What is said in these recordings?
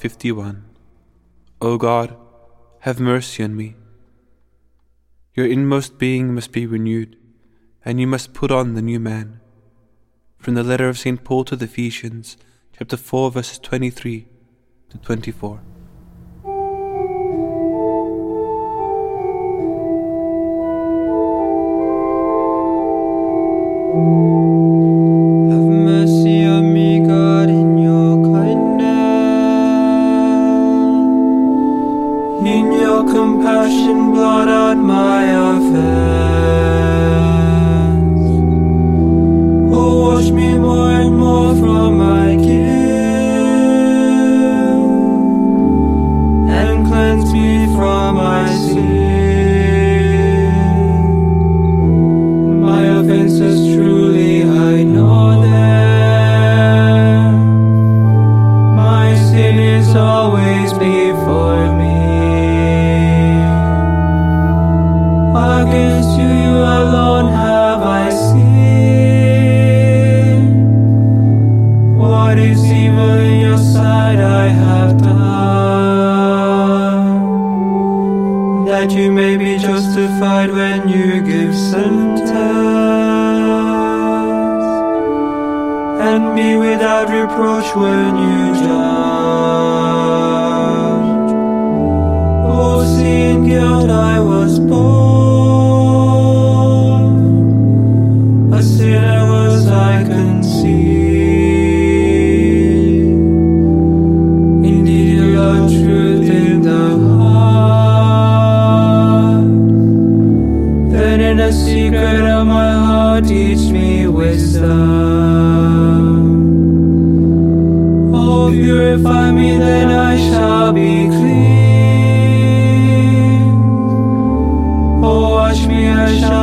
51 O God, have mercy on me. Your inmost being must be renewed, and you must put on the new man. From the letter of St. Paul to the Ephesians, chapter 4, verses 23 to 24.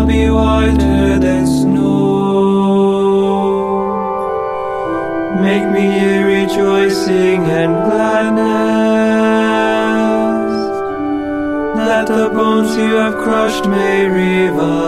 be whiter than snow. Make me a rejoicing and gladness, that the bones you have crushed may revive.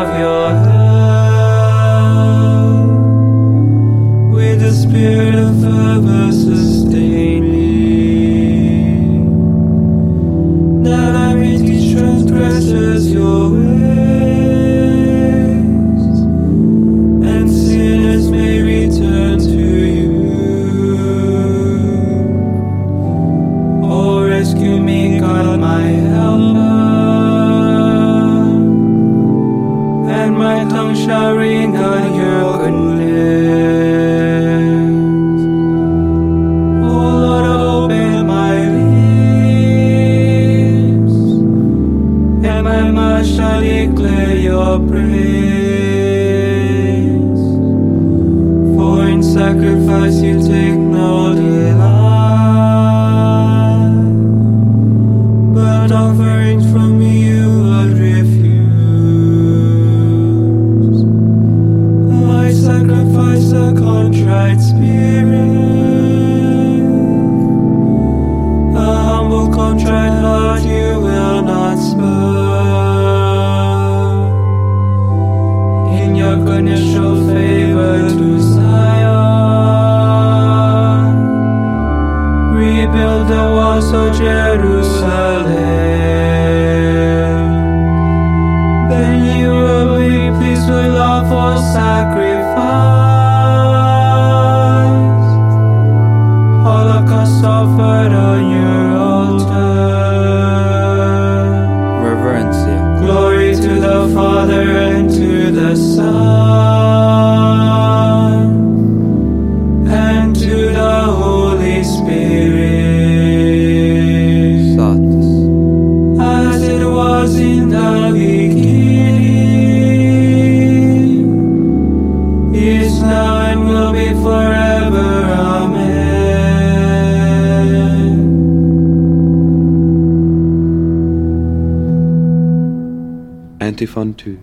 Antiphon 2.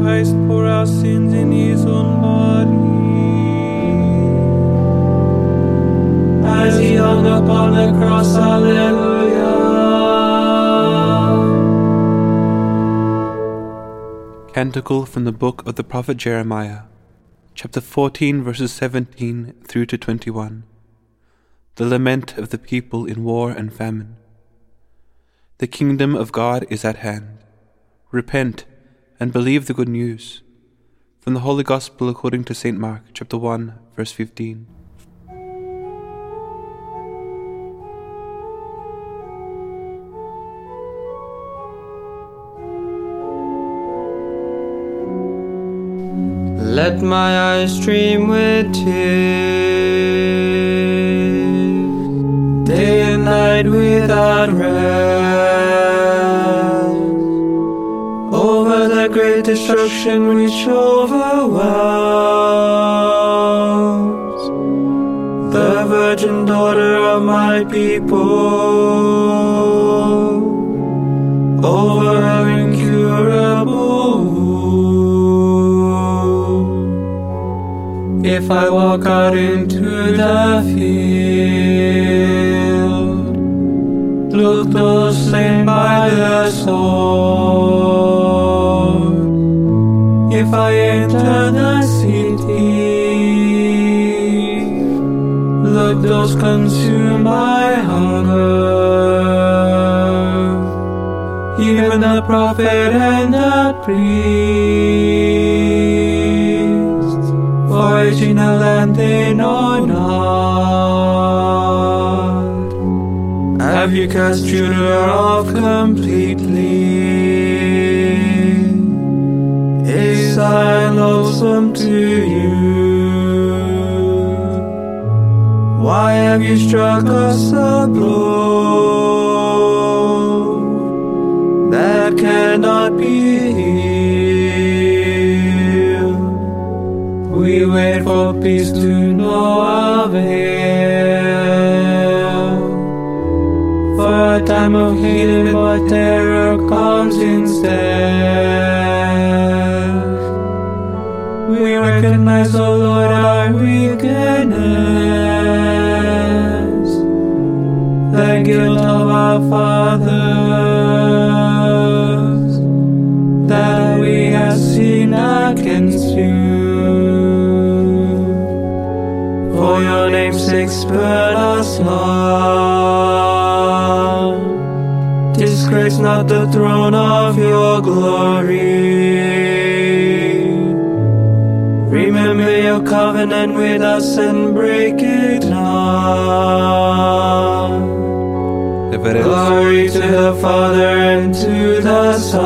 Christ for our sins in his own body. As he hung upon the cross, hallelujah. Canticle from the book of the prophet Jeremiah, chapter 14, verses 17 through to 21. The lament of the people in war and famine. The kingdom of God is at hand. Repent and believe the good news. From the Holy Gospel according to St. Mark, chapter 1, verse 15. Let my eyes stream with tears, day and night without rest, destruction which overwhelms the virgin daughter of my people, over her incurable wound. If I walk out into the field, look those slain by the sword. If I enter the city, look those consumed by hunger. Even the prophet and the priest, voyage in a land they know not. Have you cast Judah off completely? Zion loathsome to you? Why have you struck us a blow that cannot be healed? We wait for peace to no avail. For a time of healing, but terror comes instead. We recognize, O Lord, our weakness, the guilt of our fathers, that we have sinned against you. For your name's sake, spare us not. Disgrace not the throne of your glory. Remember your covenant with us and break it not. Glory to the Father and to the Son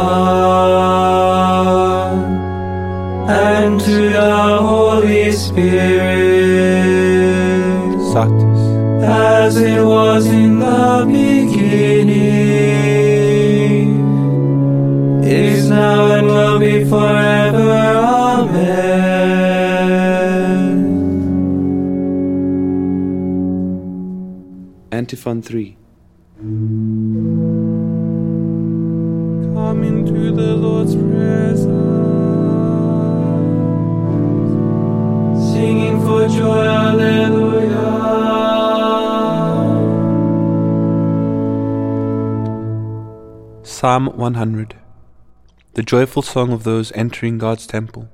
and to the Holy Spirit, Satis. as it was in the beginning, is now and will be forever. Antiphon 3. Come into the Lord's presence, Singing for joy, Alleluia. Psalm 100. The joyful song of those entering God's temple.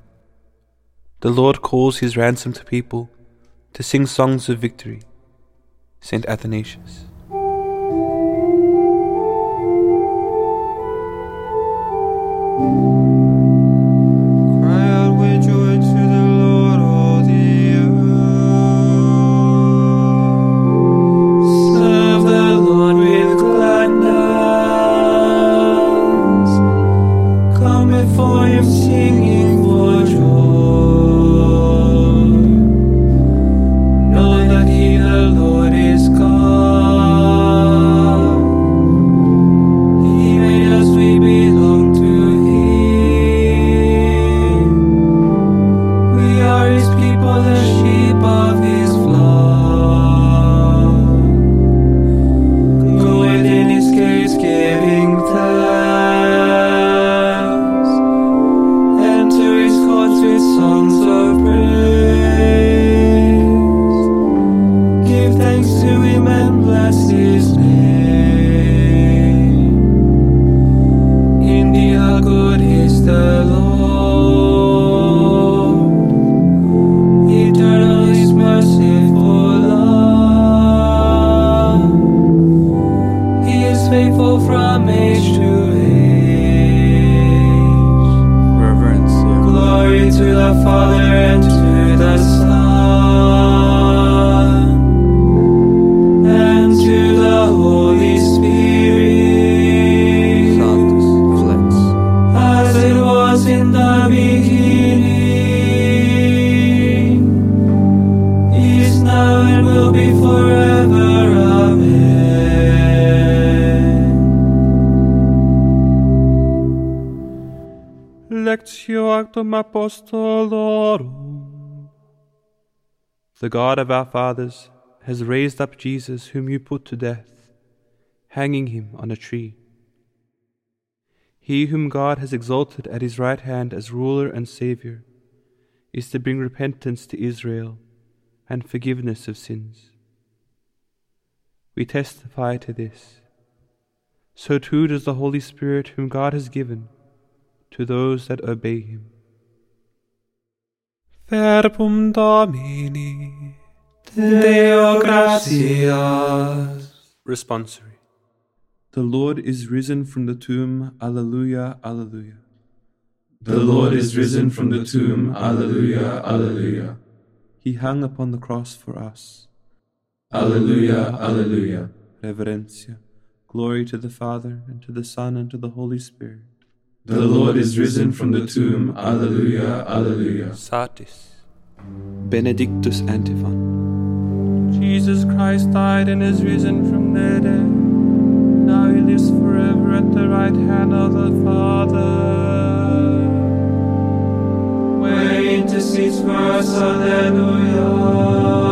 The Lord calls his ransomed people to sing songs of victory. St. Athanasius. Actum Apostolorum. The God of our fathers has raised up Jesus, whom you put to death, hanging him on a tree. He whom God has exalted at his right hand as ruler and Saviour is to bring repentance to Israel and forgiveness of sins. We testify to this. So too does the Holy Spirit, whom God has given to those that obey him. Verbum Domini. Deo gratias. Responsory. The Lord is risen from the tomb. Alleluia, alleluia. The Lord is risen from the tomb. Alleluia, alleluia. He hung upon the cross for us. Alleluia, alleluia. Reverencia. Glory to the Father, and to the Son, and to the Holy Spirit. The Lord is risen from the tomb. Alleluia, alleluia. Satis. Benedictus Antiphon. Jesus Christ died and is risen from the dead. Now he lives forever at the right hand of the Father. Where he intercedes for us. Alleluia.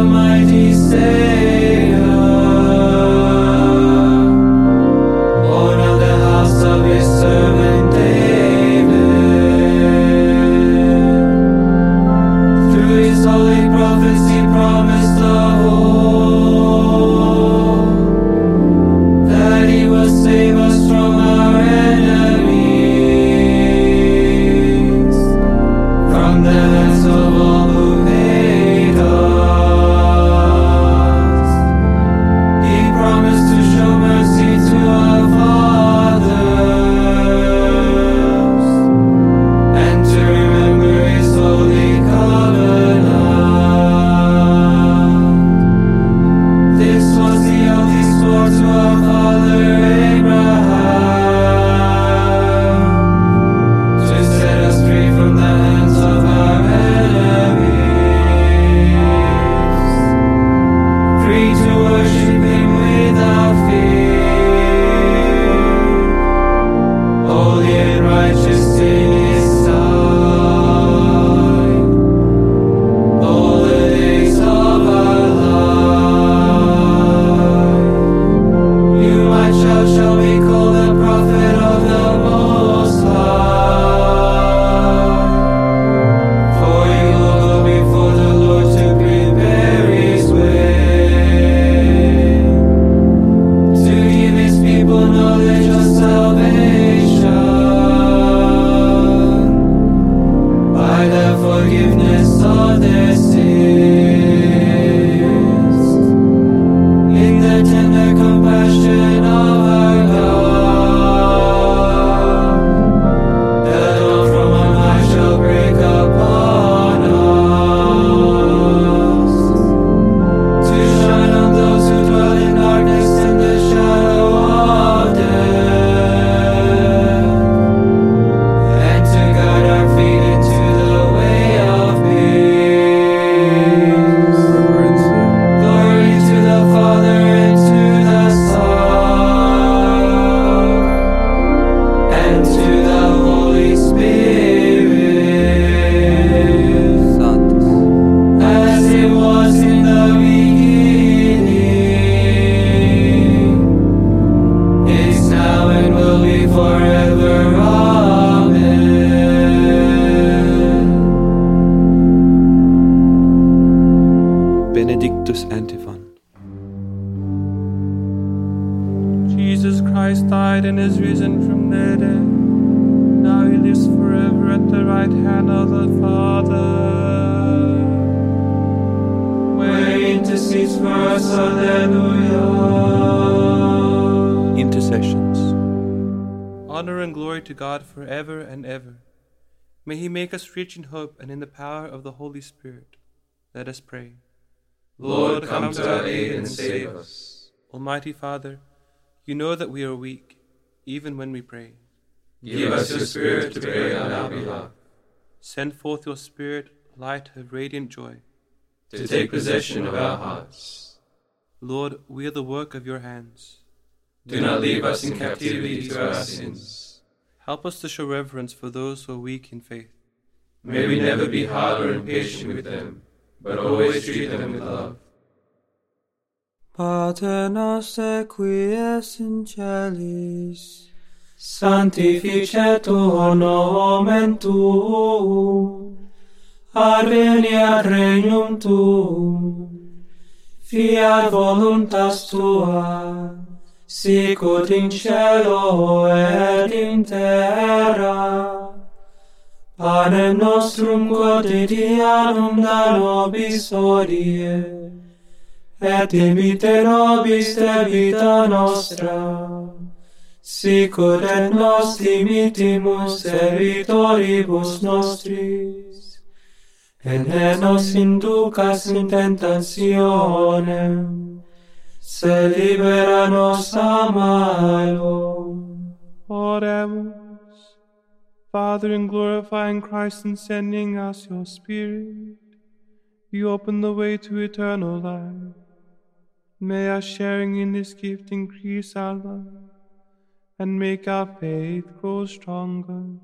Christ died and is risen from the dead. Now he lives forever at the right hand of the Father. Where he intercedes for us, Alleluia. Intercessions. Honor and glory to God forever and ever. May he make us rich in hope and in the power of the Holy Spirit. Let us pray. Lord, come to our aid and save us. Almighty Father, you know that we are weak, even when we pray. Give us your Spirit to pray on our behalf, Send forth your Spirit, light of radiant joy. to take possession of our hearts. Lord, we are the work of your hands. Do not leave us in captivity to our sins. Help us to show reverence for those who are weak in faith. May we never be hard or impatient with them, but always treat them with love. Pater noster qui es in celis, sanctificetur nomen tuum, adveniat regnum tuum, fiat voluntas tua, sicut in cielo et in terra. Panem nostrum quotidianum da nobis odie, et dimitte nobis debita nostra, sicut et nos dimittimus debitoribus nostris, et ne nos inducas in tentationem, se libera nos a malo. Oremus. Father, in glorifying Christ and sending us your Spirit, you open the way to eternal life. May our sharing in this gift increase our love and make our faith grow stronger.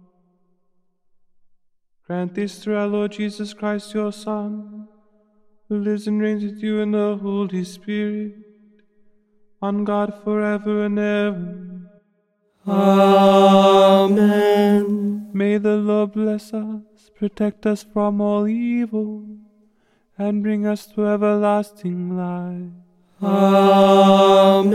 Grant this through our Lord Jesus Christ, your Son, who lives and reigns with you in the Holy Spirit, on God forever and ever. Amen. May the Lord bless us, protect us from all evil, and bring us to everlasting life. Amen.